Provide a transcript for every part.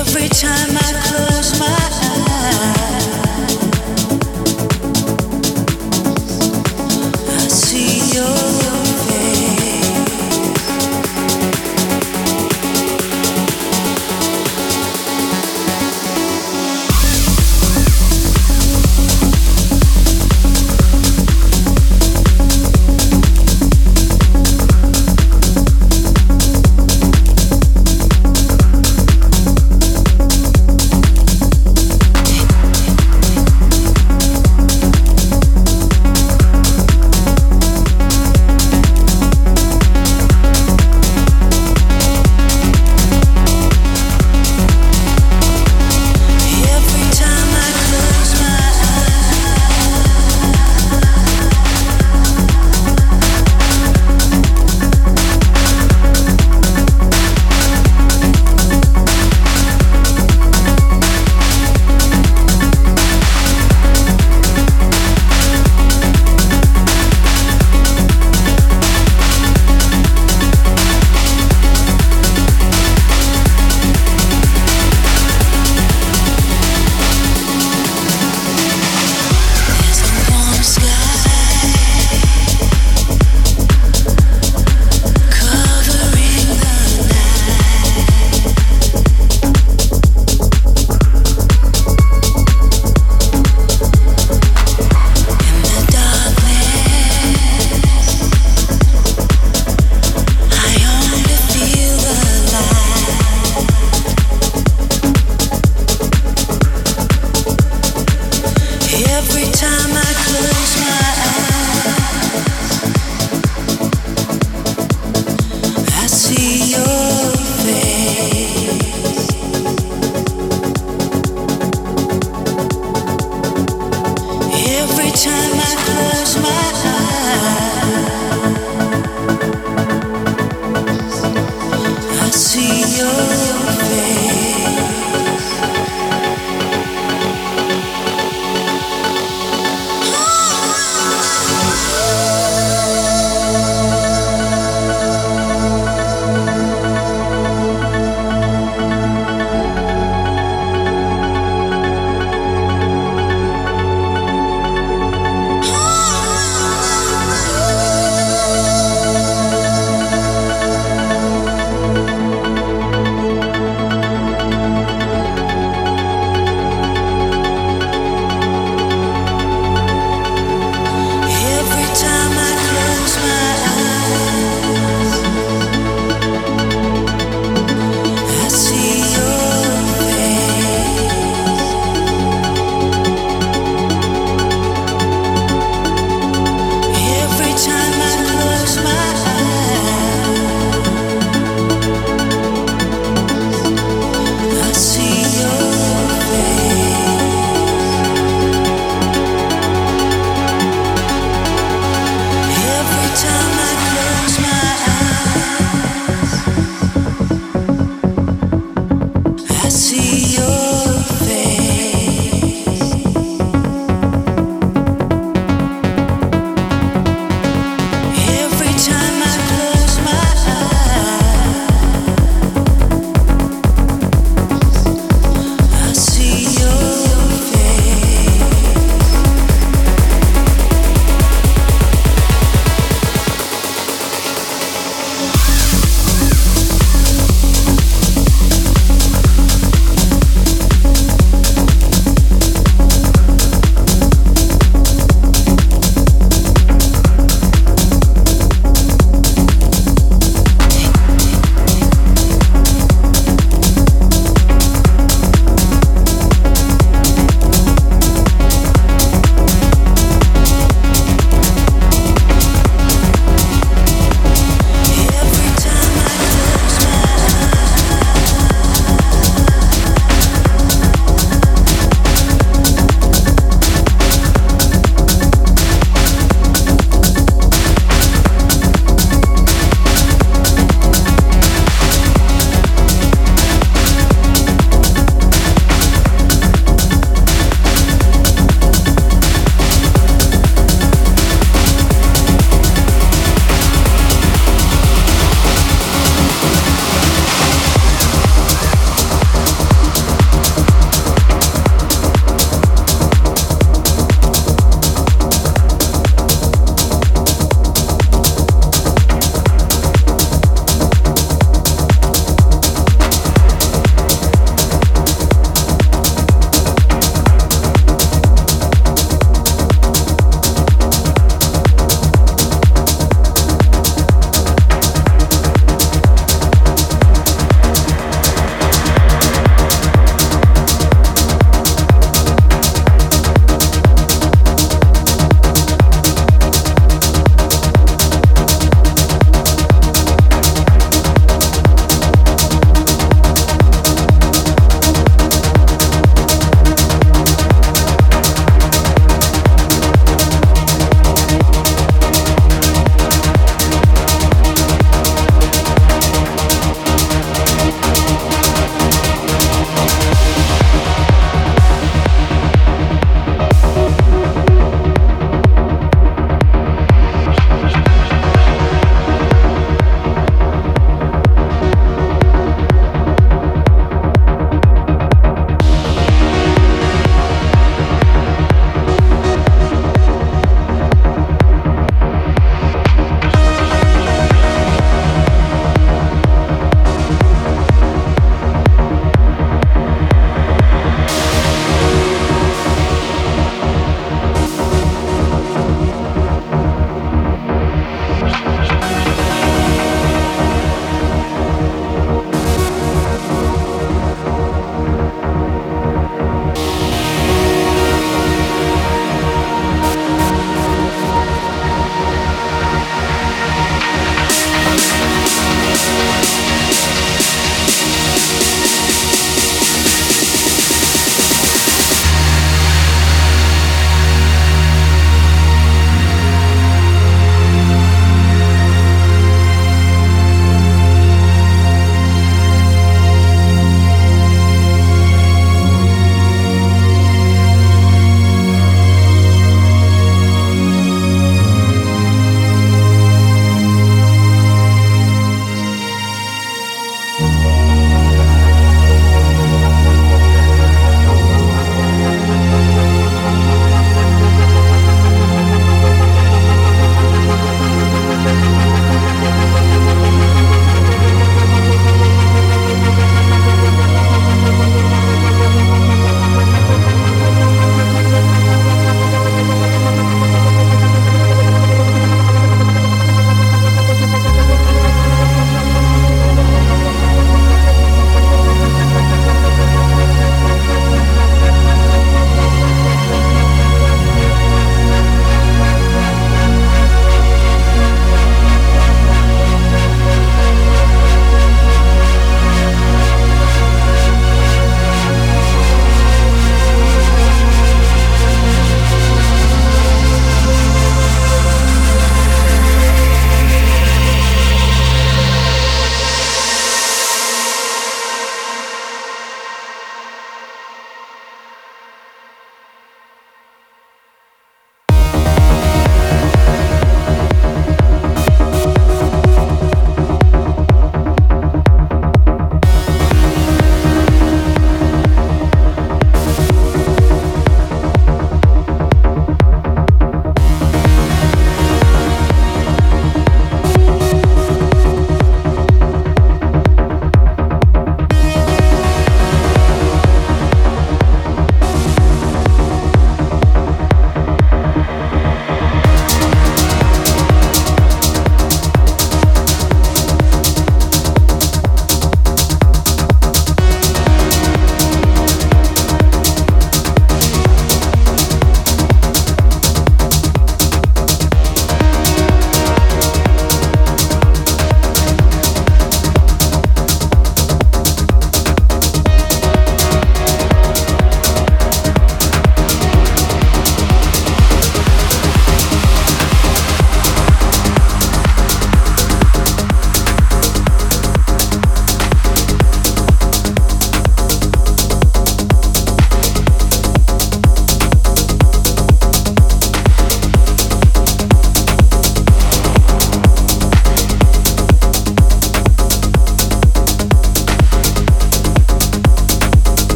Every time I close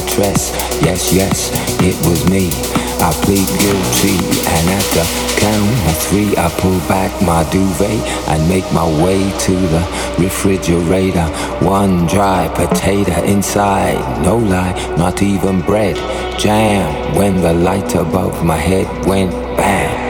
mattress. Yes, yes, it was me. I plead guilty, and at the count of three, I pull back my duvet and make my way to the refrigerator. One dry potato inside, no lie, not even bread. Jam when the light above my head went bam.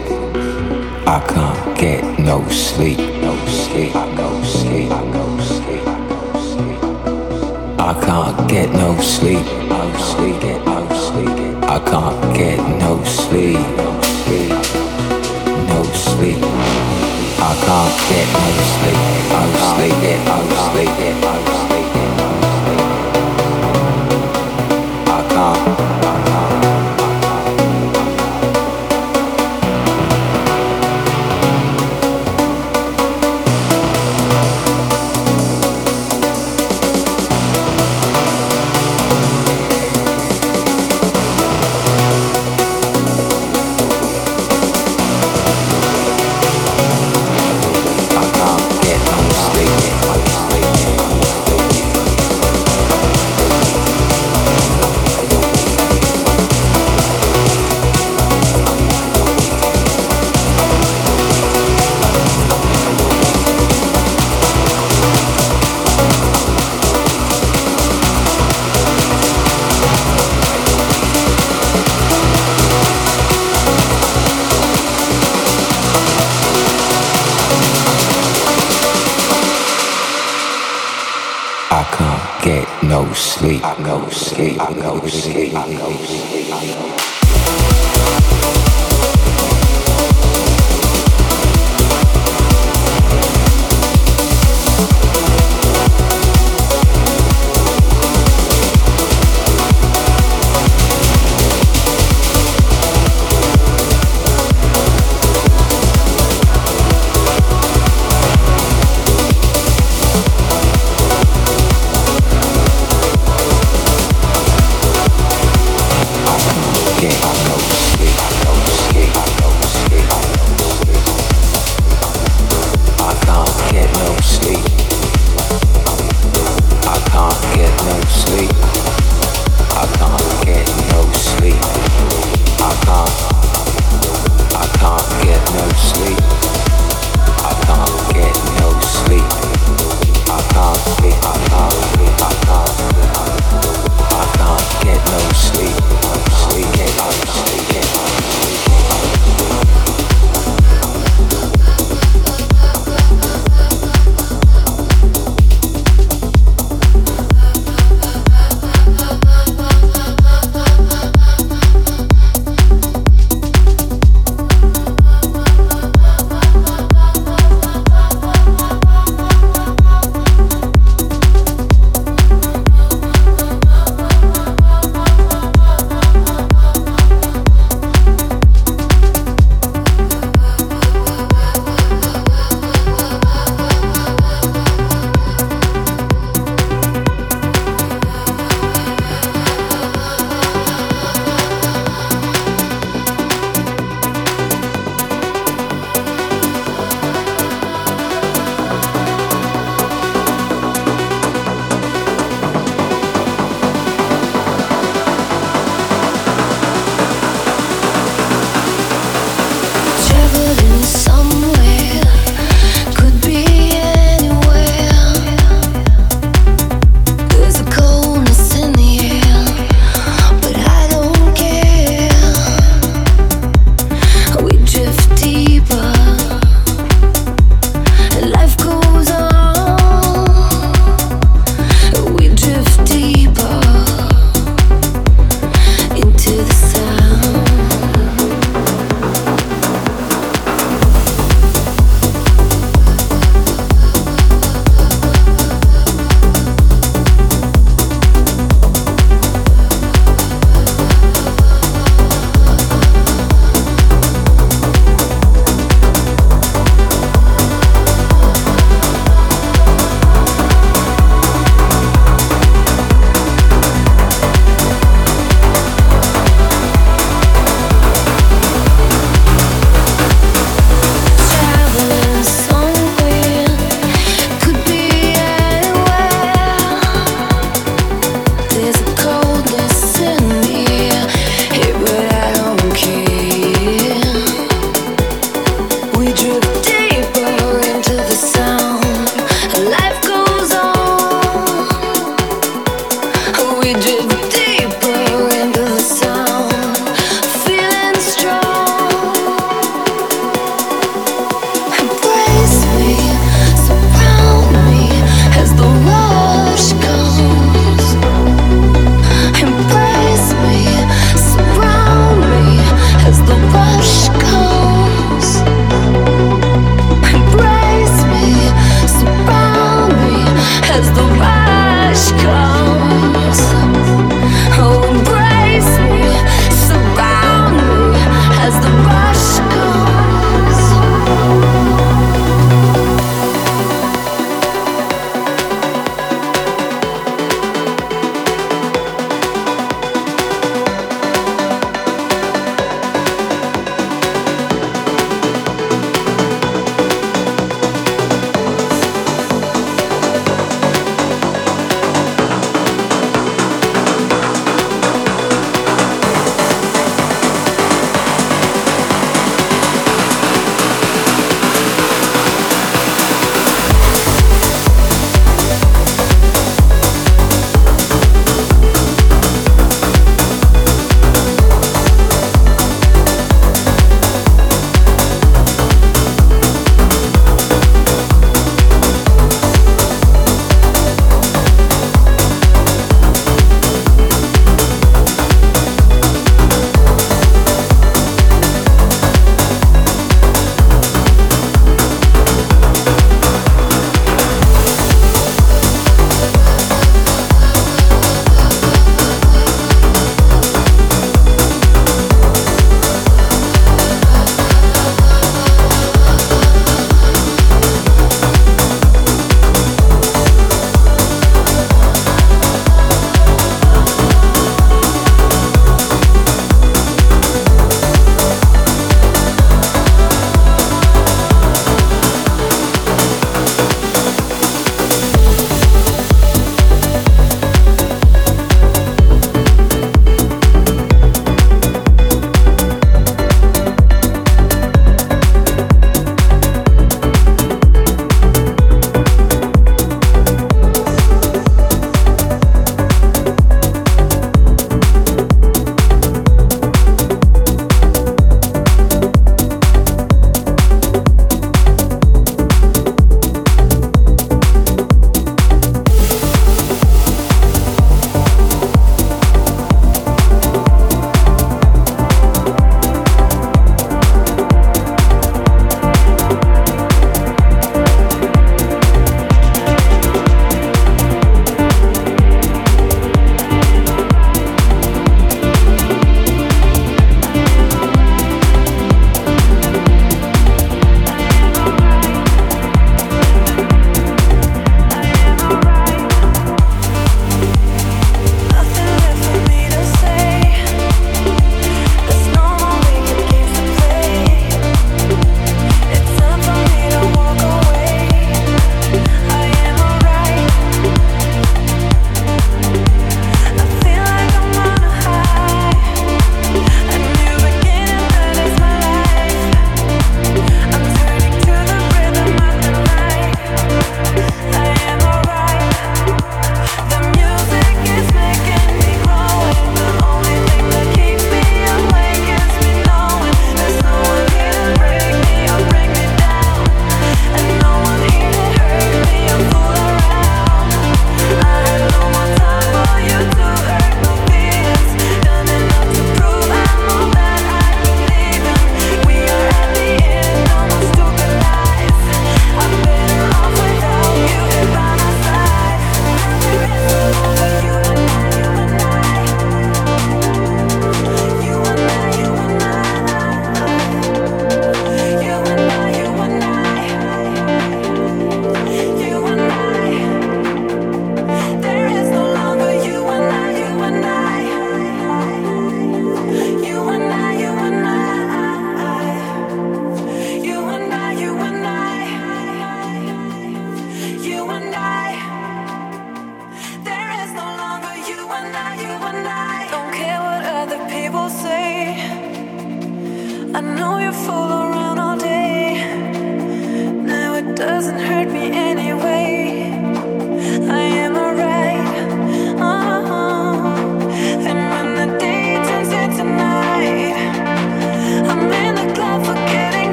I can't get no sleep, no sleep, no sleep, no sleep. I can't get no sleep, no sleep, no sleep. I can't get no sleep, no sleep, no sleep. I can't get no sleep, no sleep, no sleep, no sleep. I can't.